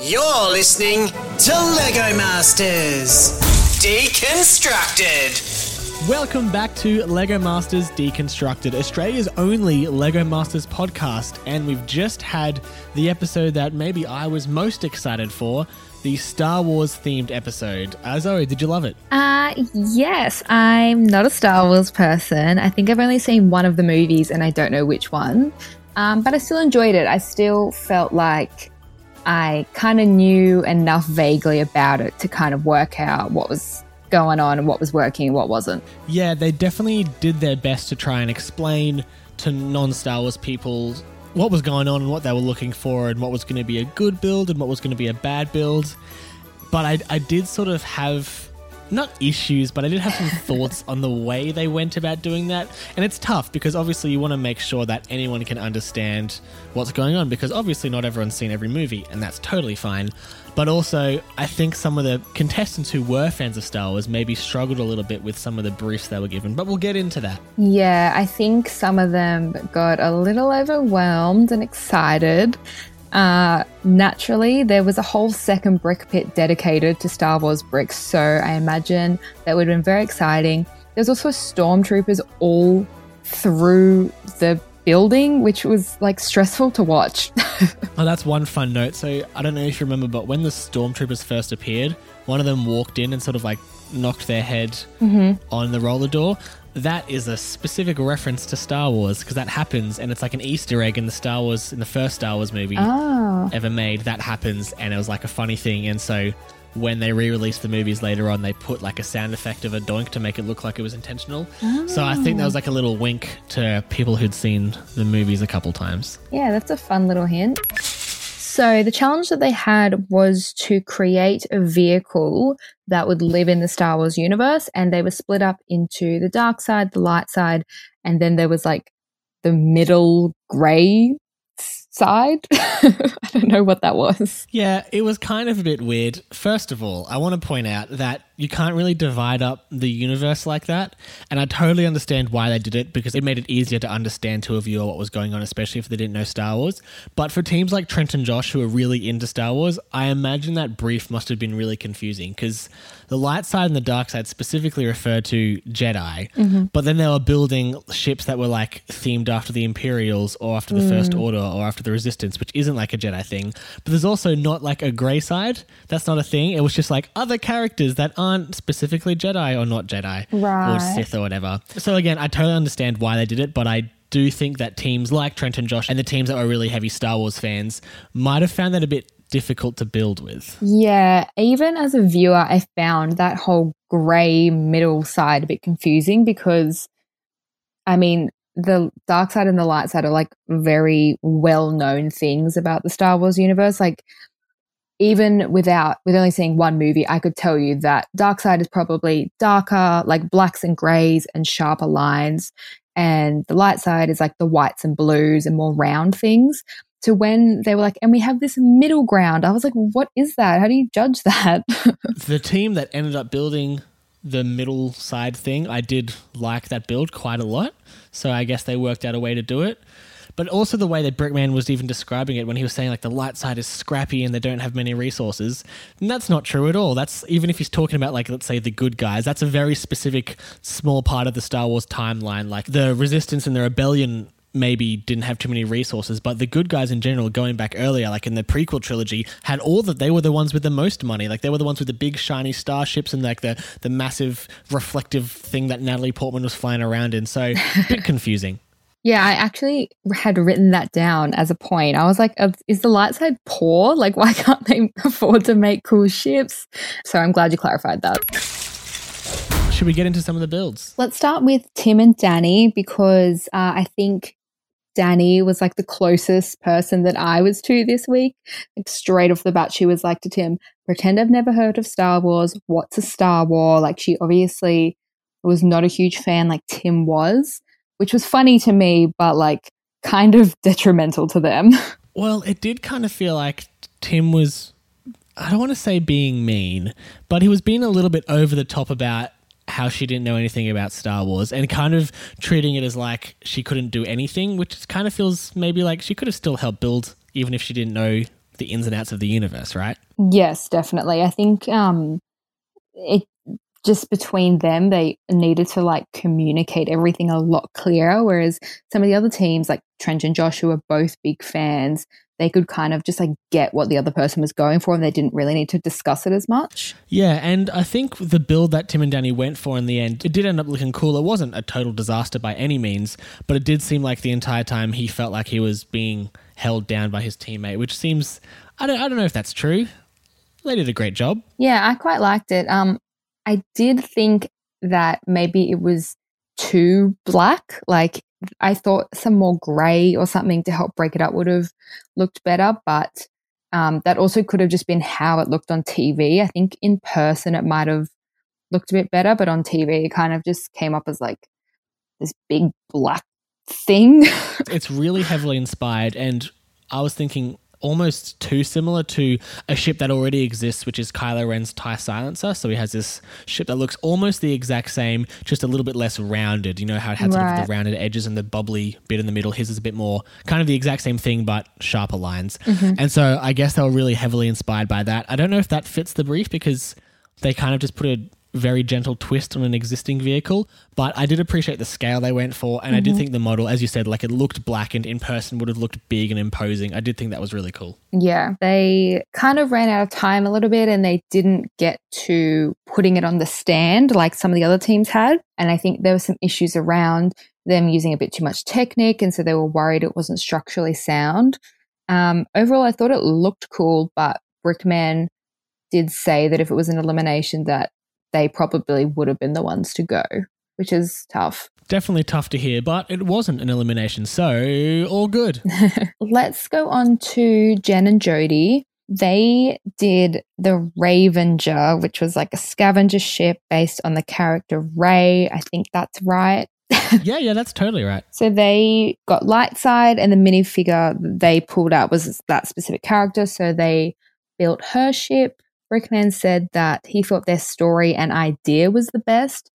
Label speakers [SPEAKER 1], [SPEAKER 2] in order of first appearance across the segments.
[SPEAKER 1] You're listening to Lego Masters Deconstructed.
[SPEAKER 2] Welcome back to Lego Masters Deconstructed, Australia's only Lego Masters podcast. And we've just had the episode that maybe I was most excited for the Star Wars themed episode. Uh, Zoe, did you love it?
[SPEAKER 3] Uh, yes, I'm not a Star Wars person. I think I've only seen one of the movies and I don't know which one. Um, but I still enjoyed it. I still felt like I kind of knew enough vaguely about it to kind of work out what was going on and what was working and what wasn't.
[SPEAKER 2] Yeah, they definitely did their best to try and explain to non Star Wars people what was going on and what they were looking for and what was going to be a good build and what was going to be a bad build. But I, I did sort of have not issues, but I did have some thoughts on the way they went about doing that. And it's tough because obviously you want to make sure that anyone can understand what's going on because obviously not everyone's seen every movie, and that's totally fine. But also, I think some of the contestants who were fans of Star Wars maybe struggled a little bit with some of the briefs they were given, but we'll get into that.
[SPEAKER 3] Yeah, I think some of them got a little overwhelmed and excited. Uh, naturally, there was a whole second brick pit dedicated to Star Wars bricks, so I imagine that would have been very exciting. There's also stormtroopers all through the building, which was like stressful to watch.
[SPEAKER 2] oh, that's one fun note. So I don't know if you remember, but when the stormtroopers first appeared, one of them walked in and sort of like knocked their head mm-hmm. on the roller door that is a specific reference to Star Wars because that happens and it's like an Easter egg in the Star Wars in the first Star Wars movie
[SPEAKER 3] oh.
[SPEAKER 2] ever made. That happens and it was like a funny thing. And so when they re-released the movies later on, they put like a sound effect of a doink to make it look like it was intentional. Oh. So I think that was like a little wink to people who'd seen the movies a couple times.
[SPEAKER 3] Yeah, that's a fun little hint. So, the challenge that they had was to create a vehicle that would live in the Star Wars universe, and they were split up into the dark side, the light side, and then there was like the middle gray side. I don't know what that was.
[SPEAKER 2] Yeah, it was kind of a bit weird. First of all, I want to point out that you can't really divide up the universe like that. And I totally understand why they did it because it made it easier to understand to a viewer what was going on, especially if they didn't know Star Wars. But for teams like Trent and Josh who are really into Star Wars, I imagine that brief must have been really confusing because the light side and the dark side specifically refer to Jedi, mm-hmm. but then they were building ships that were like themed after the Imperials or after the mm. First Order or after the Resistance, which isn't like a Jedi thing. But there's also not like a grey side. That's not a thing. It was just like other characters that aren't specifically Jedi or not Jedi
[SPEAKER 3] right.
[SPEAKER 2] or Sith or whatever. So again, I totally understand why they did it, but I do think that teams like Trent and Josh and the teams that were really heavy Star Wars fans might have found that a bit difficult to build with.
[SPEAKER 3] Yeah, even as a viewer, I found that whole grey middle side a bit confusing because, I mean, the dark side and the light side are like very well known things about the Star Wars universe. Like, even without with only seeing one movie, I could tell you that dark side is probably darker, like blacks and grays and sharper lines. And the light side is like the whites and blues and more round things to when they were like, and we have this middle ground. I was like, what is that? How do you judge that?
[SPEAKER 2] the team that ended up building the middle side thing, I did like that build quite a lot. So I guess they worked out a way to do it. But also the way that Brickman was even describing it when he was saying like the light side is scrappy and they don't have many resources. And that's not true at all. That's even if he's talking about like let's say the good guys, that's a very specific small part of the Star Wars timeline. Like the resistance and the rebellion maybe didn't have too many resources, but the good guys in general, going back earlier, like in the prequel trilogy, had all that they were the ones with the most money. Like they were the ones with the big shiny starships and like the the massive reflective thing that Natalie Portman was flying around in. So a bit confusing.
[SPEAKER 3] Yeah, I actually had written that down as a point. I was like, is the light side poor? Like, why can't they afford to make cool ships? So I'm glad you clarified that.
[SPEAKER 2] Should we get into some of the builds?
[SPEAKER 3] Let's start with Tim and Danny because uh, I think Danny was like the closest person that I was to this week. Like straight off the bat, she was like to Tim, pretend I've never heard of Star Wars. What's a Star War? Like she obviously was not a huge fan like Tim was, which was funny to me, but like kind of detrimental to them.
[SPEAKER 2] Well, it did kind of feel like Tim was, I don't want to say being mean, but he was being a little bit over the top about how she didn't know anything about Star Wars and kind of treating it as like she couldn't do anything, which kind of feels maybe like she could have still helped build even if she didn't know the ins and outs of the universe, right?
[SPEAKER 3] Yes, definitely. I think um it just between them they needed to like communicate everything a lot clearer whereas some of the other teams like Trent and Josh who are both big fans they could kind of just like get what the other person was going for and they didn't really need to discuss it as much.
[SPEAKER 2] Yeah, and I think the build that Tim and Danny went for in the end, it did end up looking cool. It wasn't a total disaster by any means, but it did seem like the entire time he felt like he was being held down by his teammate, which seems I don't I don't know if that's true. They did a great job.
[SPEAKER 3] Yeah, I quite liked it. Um I did think that maybe it was too black. Like I thought some more grey or something to help break it up would have looked better, but um, that also could have just been how it looked on TV. I think in person it might have looked a bit better, but on TV it kind of just came up as like this big black thing.
[SPEAKER 2] it's really heavily inspired, and I was thinking almost too similar to a ship that already exists, which is Kylo Ren's TIE Silencer. So he has this ship that looks almost the exact same, just a little bit less rounded. You know how it had sort of the rounded edges and the bubbly bit in the middle. His is a bit more kind of the exact same thing, but sharper lines. Mm-hmm. And so I guess they were really heavily inspired by that. I don't know if that fits the brief because they kind of just put a very gentle twist on an existing vehicle. But I did appreciate the scale they went for, and mm-hmm. I did mm-hmm. think the model, as you said, like it looked black and in person would have looked big and imposing. I did think that was really cool.
[SPEAKER 3] Yeah, they kind of ran out of time a little bit, and they didn't get to putting it on the stand like some of the other teams had. And I think there were some issues around them using a bit too much Technic, and so they were worried it wasn't structurally sound. Um, overall, I thought it looked cool, but Brickman did say that if it was an elimination, that they probably would have been the ones to go, which is tough.
[SPEAKER 2] Definitely tough to hear, but it wasn't an elimination, so all good.
[SPEAKER 3] Let's go on to Jen and Jody. They did the Ravenger, which was like a scavenger ship based on the character Rey. I think that's right.
[SPEAKER 2] yeah, yeah, that's totally right.
[SPEAKER 3] So they got light side, and the minifigure they pulled out was that specific character. So they built her ship. Brickman said that he thought their story and idea was the best.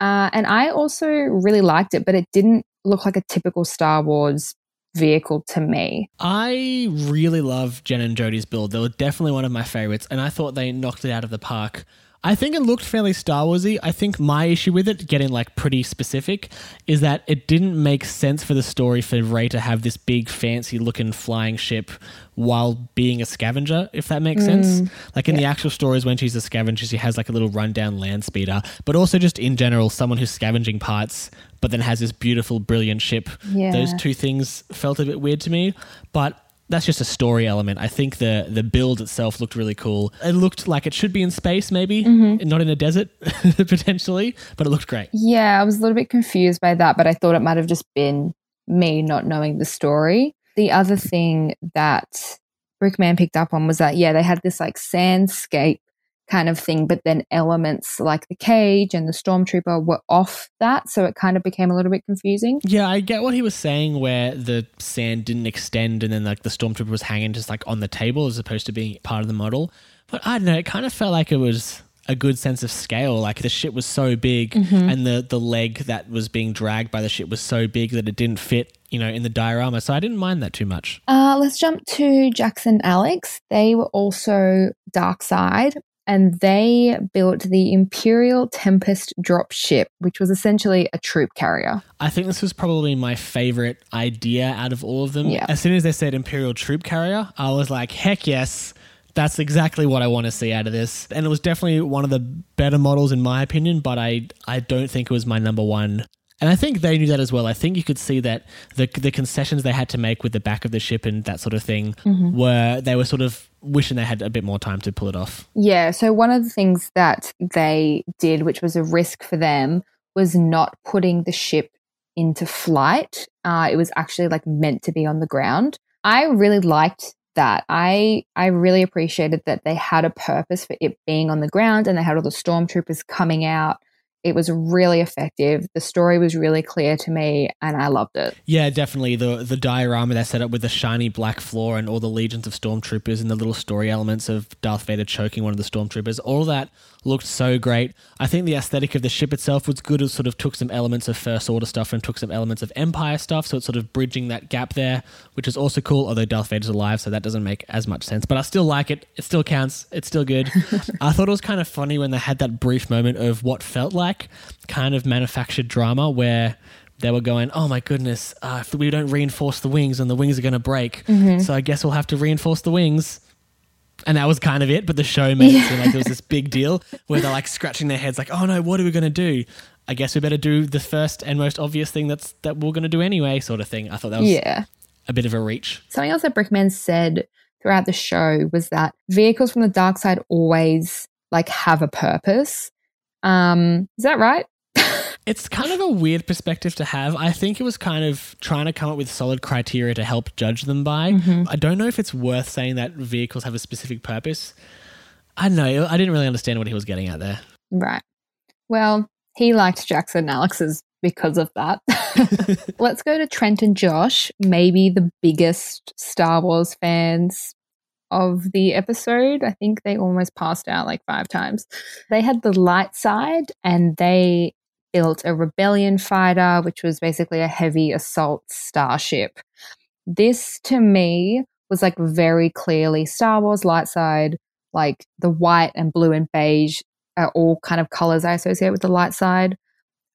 [SPEAKER 3] Uh, and I also really liked it, but it didn't look like a typical Star Wars vehicle to me.
[SPEAKER 2] I really love Jen and Jody's build. They were definitely one of my favorites, and I thought they knocked it out of the park. I think it looked fairly Star Warsy. I think my issue with it, getting like pretty specific, is that it didn't make sense for the story for Rey to have this big, fancy looking flying ship while being a scavenger, if that makes mm. sense. Like in yeah. the actual stories, when she's a scavenger, she has like a little rundown land speeder, but also just in general, someone who's scavenging parts, but then has this beautiful, brilliant ship. Yeah. Those two things felt a bit weird to me, but that's just a story element. I think the the build itself looked really cool. It looked like it should be in space, maybe mm-hmm. not in a desert potentially, but it looked great.
[SPEAKER 3] Yeah, I was a little bit confused by that, but I thought it might have just been me not knowing the story. The other thing that Brickman picked up on was that yeah, they had this like sandscape kind of thing, but then elements like the cage and the stormtrooper were off that, so it kind of became a little bit confusing.
[SPEAKER 2] Yeah, I get what he was saying where the sand didn't extend and then like the stormtrooper was hanging just like on the table as opposed to being part of the model. But I don't know, it kind of felt like it was a good sense of scale. Like the ship was so big mm-hmm. and the the leg that was being dragged by the ship was so big that it didn't fit, you know, in the diorama. So I didn't mind that too much.
[SPEAKER 3] Uh, let's jump to Jackson and Alex. They were also dark side and they built the Imperial Tempest dropship, which was essentially a troop carrier.
[SPEAKER 2] I think this was probably my favorite idea out of all of them. Yeah. As soon as they said Imperial troop carrier, I was like, heck yes. That's exactly what I want to see out of this. And it was definitely one of the better models in my opinion, but I I don't think it was my number one and I think they knew that as well. I think you could see that the the concessions they had to make with the back of the ship and that sort of thing mm-hmm. were they were sort of wishing they had a bit more time to pull it off.
[SPEAKER 3] Yeah. So one of the things that they did, which was a risk for them, was not putting the ship into flight. Uh, it was actually like meant to be on the ground. I really liked that. I I really appreciated that they had a purpose for it being on the ground and they had all the stormtroopers coming out it was really effective. The story was really clear to me, and I loved it.
[SPEAKER 2] Yeah, definitely. The the diorama they set up with the shiny black floor and all the legions of stormtroopers and the little story elements of Darth Vader choking one of the stormtroopers, all that looked so great. I think the aesthetic of the ship itself was good. It sort of took some elements of First Order stuff and took some elements of Empire stuff, so it's sort of bridging that gap there, which is also cool. Although Darth Vader's alive, so that doesn't make as much sense. But I still like it. It still counts. It's still good. I thought it was kind of funny when they had that brief moment of what felt like kind of manufactured drama where they were going, oh my goodness, uh, if we don't reinforce the wings and the wings are going to break,
[SPEAKER 3] Mm-hmm.
[SPEAKER 2] so I guess we'll have to reinforce the wings. And that was kind of it, but the show made it seem like there was this big deal where they're like scratching their heads, like, "Oh no, what are we going to do? I guess we better do the first and most obvious thing that's that we're going to do anyway," sort of thing. I thought that was
[SPEAKER 3] Yeah.
[SPEAKER 2] a bit of a reach.
[SPEAKER 3] Something else that Brickman said throughout the show was that vehicles from the dark side always like have a purpose. Um, is that right?
[SPEAKER 2] It's kind of a weird perspective to have. I think it was kind of trying to come up with solid criteria to help judge them by. Mm-hmm. I don't know if it's worth saying that vehicles have a specific purpose. I don't know. I didn't really understand what he was getting at there.
[SPEAKER 3] Right. Well, he liked Jackson and Alex's because of that. Let's go to Trent and Josh, maybe the biggest Star Wars fans of the episode. I think they almost passed out like five times. They had the light side and they built a rebellion fighter, which was basically a heavy assault starship. This to me was like very clearly Star Wars light side, like the white and blue and beige are all kind of colors I associate with the light side.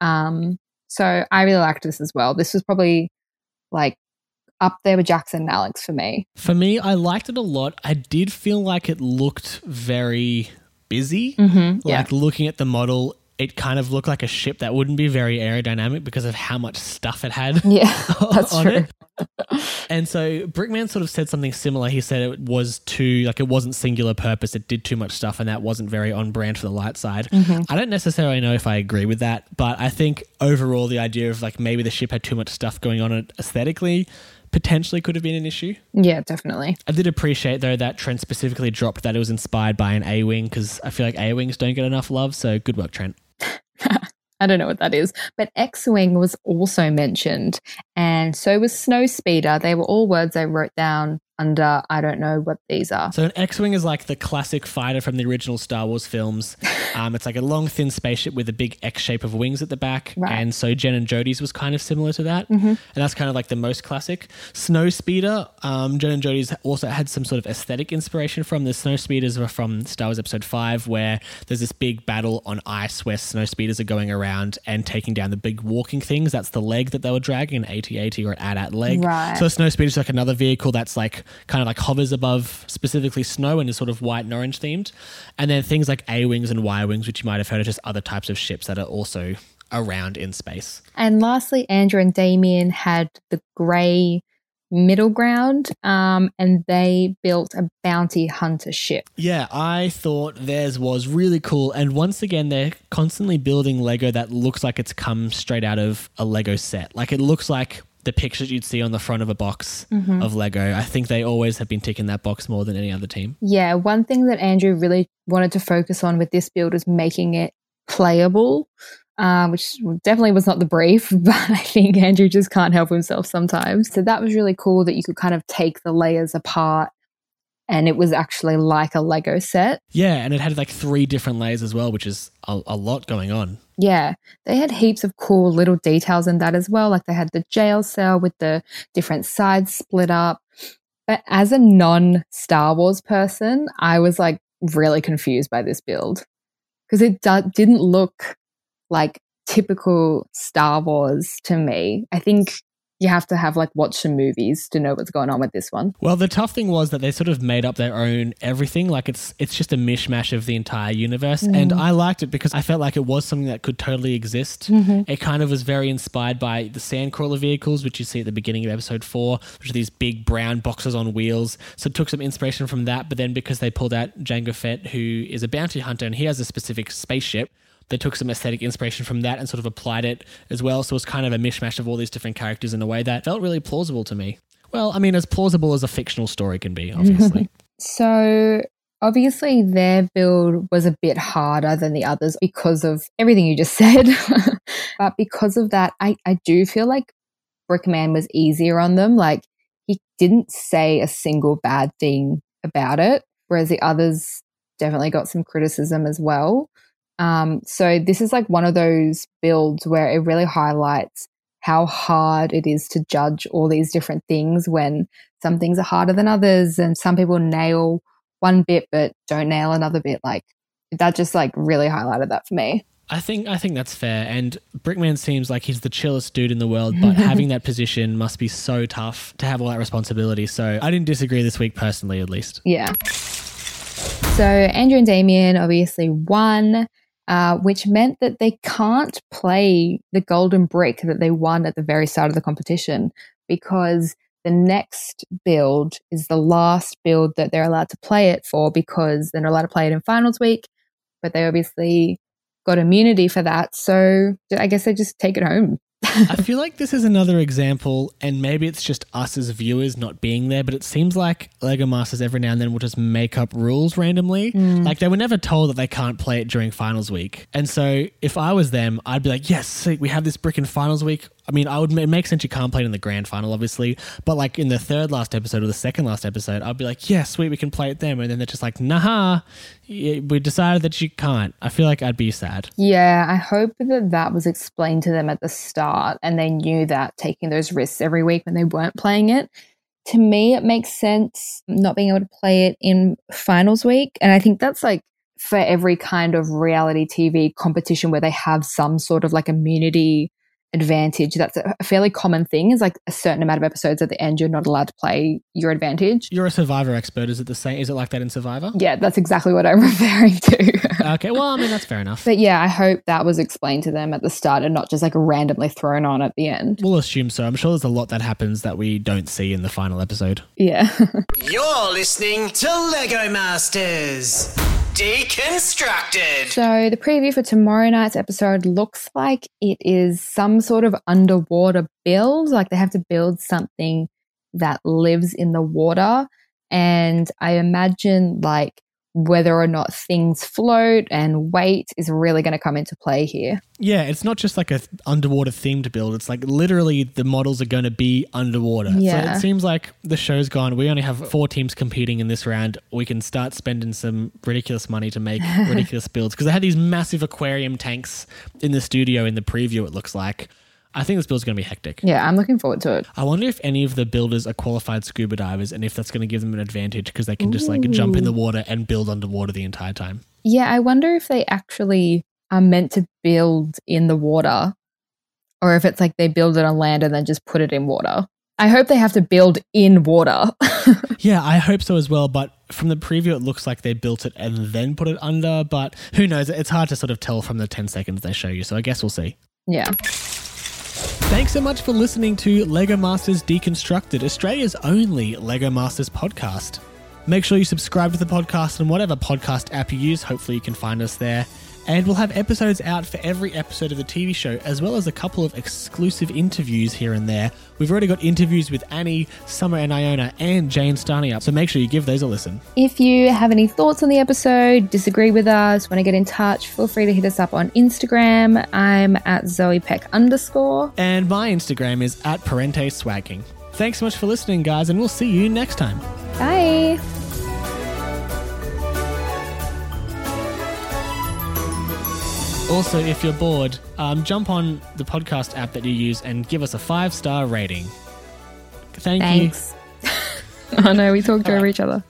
[SPEAKER 3] Um, so I really liked this as well. This was probably like up there with Jackson and Alex for me.
[SPEAKER 2] For me, I liked it a lot. I did feel like it looked very busy.
[SPEAKER 3] Mm-hmm.
[SPEAKER 2] Like looking at the model, it kind of looked like a ship that wouldn't be very aerodynamic because of how much stuff it had.
[SPEAKER 3] Yeah, that's true.
[SPEAKER 2] And so Brickman sort of said something similar. He said it was too like it wasn't singular purpose. It did too much stuff, and that wasn't very on brand for the light side. Mm-hmm. I don't necessarily know if I agree with that, but I think overall the idea of like maybe the ship had too much stuff going on it aesthetically potentially could have been an issue.
[SPEAKER 3] Yeah, definitely.
[SPEAKER 2] I did appreciate though that Trent specifically dropped that it was inspired by an A wing because I feel like A wings don't get enough love. So good work, Trent.
[SPEAKER 3] I don't know what that is, but X Wing was also mentioned, and so was Snow Speeder. They were all words I wrote down under I don't know what these are.
[SPEAKER 2] So an X-wing is like the classic fighter from the original Star Wars films. Um, it's like a long, thin spaceship with a big X shape of wings at the back,
[SPEAKER 3] Right.
[SPEAKER 2] and so Jen and Jody's was kind of similar to that, and that's kind of like the most classic. Snow Speeder, um, Jen and Jody's also had some sort of aesthetic inspiration from the Snow Speeders were from Star Wars Episode Five, where there's this big battle on ice where Snow Speeders are going around and taking down the big walking things. That's the leg that they were dragging, an AT-AT or an AT-AT leg.
[SPEAKER 3] Right.
[SPEAKER 2] So a snow speeder is like another vehicle that's like kind of like hovers above specifically snow and is sort of white and orange themed. And then things like A wings and Y wings, which you might have heard are just other types of ships that are also around in space.
[SPEAKER 3] And lastly, Andrew and Damien had the grey middle ground, um, and they built a bounty hunter ship.
[SPEAKER 2] Yeah, I thought theirs was really cool. And once again, they're constantly building Lego that looks like it's come straight out of a Lego set. Like it looks like the pictures you'd see on the front of a box of Lego. I think they always have been ticking that box more than any other team.
[SPEAKER 3] Yeah, one thing that Andrew really wanted to focus on with this build was making it playable, uh, which definitely was not the brief, but I think Andrew just can't help himself sometimes. So that was really cool that you could kind of take the layers apart and it was actually like a Lego set.
[SPEAKER 2] Yeah, and it had like three different layers as well, which is a, a lot going on.
[SPEAKER 3] Yeah, they had heaps of cool little details in that as well. Like they had the jail cell with the different sides split up. But as a non Star Wars person, I was like really confused by this build because it do- didn't look like typical Star Wars to me. I think you have to have like watched some movies to know what's going on with this one.
[SPEAKER 2] Well, the tough thing was that they sort of made up their own everything. Like it's it's just a mishmash of the entire universe, mm-hmm. and I liked it because I felt like it was something that could totally exist. Mm-hmm. It kind of was very inspired by the Sandcrawler vehicles, which you see at the beginning of episode four, which are these big brown boxes on wheels. So it took some inspiration from that, but then because they pulled out Jango Fett, who is a bounty hunter, and he has a specific spaceship. They took some aesthetic inspiration from that and sort of applied it as well. So it was kind of a mishmash of all these different characters in a way that felt really plausible to me. Well, I mean, as plausible as a fictional story can be, mhm. obviously.
[SPEAKER 3] So obviously their build was a bit harder than the others because of everything you just said. but because of that, I, I do feel like Brickman was easier on them. Like he didn't say a single bad thing about it, whereas the others definitely got some criticism as well. Um, so this is like one of those builds where it really highlights how hard it is to judge all these different things when some things are harder than others and some people nail one bit but don't nail another bit like that just like really highlighted that for me
[SPEAKER 2] I think I think that's fair. And Brickman seems like he's the chillest dude in the world, but having that position must be so tough to have all that responsibility. So I didn't disagree this week personally, at least.
[SPEAKER 3] yeah so andrew and damien obviously won uh, which meant that they can't play the golden brick that they won at the very start of the competition because the next build is the last build that they're allowed to play it for because they're not allowed to play it in finals week. But they obviously got immunity for that. So I guess they just take it home.
[SPEAKER 2] I feel like this is another example, and maybe it's just us as viewers not being there, but it seems like Lego Masters every now and then will just make up rules randomly. Mm. Like they were never told that they can't play it during finals week. And so if I was them, I'd be like, yes, we have this brick in finals week. I mean, I would it makes sense you can't play it in the grand final, obviously, but like in the third last episode or the second last episode, I'd be like, yeah, sweet, we can play it then. And then they're just like, nah, we decided that you can't. I feel like I'd be sad.
[SPEAKER 3] Yeah, I hope that that was explained to them at the start and they knew that taking those risks every week when they weren't playing it. To me, it makes sense not being able to play it in finals week. And I think that's like for every kind of reality TV competition where they have some sort of like immunity advantage. That's a fairly common thing is like a certain amount of episodes at the end you're not allowed to play your advantage.
[SPEAKER 2] You're a Survivor expert. Is it the same? Is it like that in Survivor?
[SPEAKER 3] Yeah, that's exactly what I'm referring to.
[SPEAKER 2] Okay, well, I mean, that's fair enough.
[SPEAKER 3] but yeah, I hope that was explained to them at the start and not just like randomly thrown on at the end.
[SPEAKER 2] We'll assume so. I'm sure there's a lot that happens that we don't see in the final episode.
[SPEAKER 3] Yeah.
[SPEAKER 1] You're listening to Lego Masters Deconstructed.
[SPEAKER 3] so the preview for tomorrow night's episode looks like it is some sort of underwater build. Like they have to build something that lives in the water. And I imagine like whether or not things float and weight is really going to come into play here.
[SPEAKER 2] Yeah, it's not just like a underwater themed build. It's like literally the models are going to be underwater.
[SPEAKER 3] Yeah.
[SPEAKER 2] So it seems like the show's gone. We only have four teams competing in this round. We can start spending some ridiculous money to make ridiculous builds because they had these massive aquarium tanks in the studio in the preview. It looks like. I think this build's going to be hectic.
[SPEAKER 3] Yeah, I'm looking forward to it.
[SPEAKER 2] I wonder if any of the builders are qualified scuba divers and if that's going to give them an advantage because they can just like jump in the water and build underwater the entire time.
[SPEAKER 3] Yeah, I wonder if they actually are meant to build in the water or if it's like they build it on land and then just put it in water. I hope they have to build in water.
[SPEAKER 2] Yeah, I hope so as well. But from the preview, it looks like they built it and then put it under. But who knows? It's hard to sort of tell from the 10 seconds they show you. So I guess we'll see.
[SPEAKER 3] yeah.
[SPEAKER 2] Thanks so much for listening to Lego Masters Deconstructed, Australia's only Lego Masters podcast. Make sure you subscribe to the podcast on whatever podcast app you use. Hopefully, you can find us there. And we'll have episodes out for every episode of the TV show, as well as a couple of exclusive interviews here and there. We've already got interviews with Annie, Summer and Iona, and Jane Starney up, so make sure you give those a listen.
[SPEAKER 3] If you have any thoughts on the episode, disagree with us, want to get in touch, feel free to hit us up on Instagram. I'm at Zoe Peck underscore.
[SPEAKER 2] And my Instagram is at Parente Swagging. Thanks so much for listening, guys, and we'll see you next time.
[SPEAKER 3] Bye.
[SPEAKER 2] Also, if you're bored, um, jump on the podcast app that you use and give us a five star rating. Thank you.
[SPEAKER 3] Thanks. oh no, we talked over each other.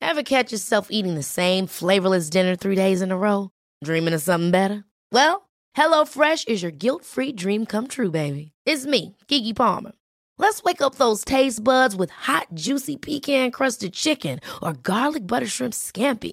[SPEAKER 4] Ever catch yourself eating the same flavorless dinner three days in a row? Dreaming of something better? Well, HelloFresh is your guilt free dream come true, baby. It's me, Keke Palmer. Let's wake up those taste buds with hot, juicy pecan crusted chicken or garlic butter shrimp scampi.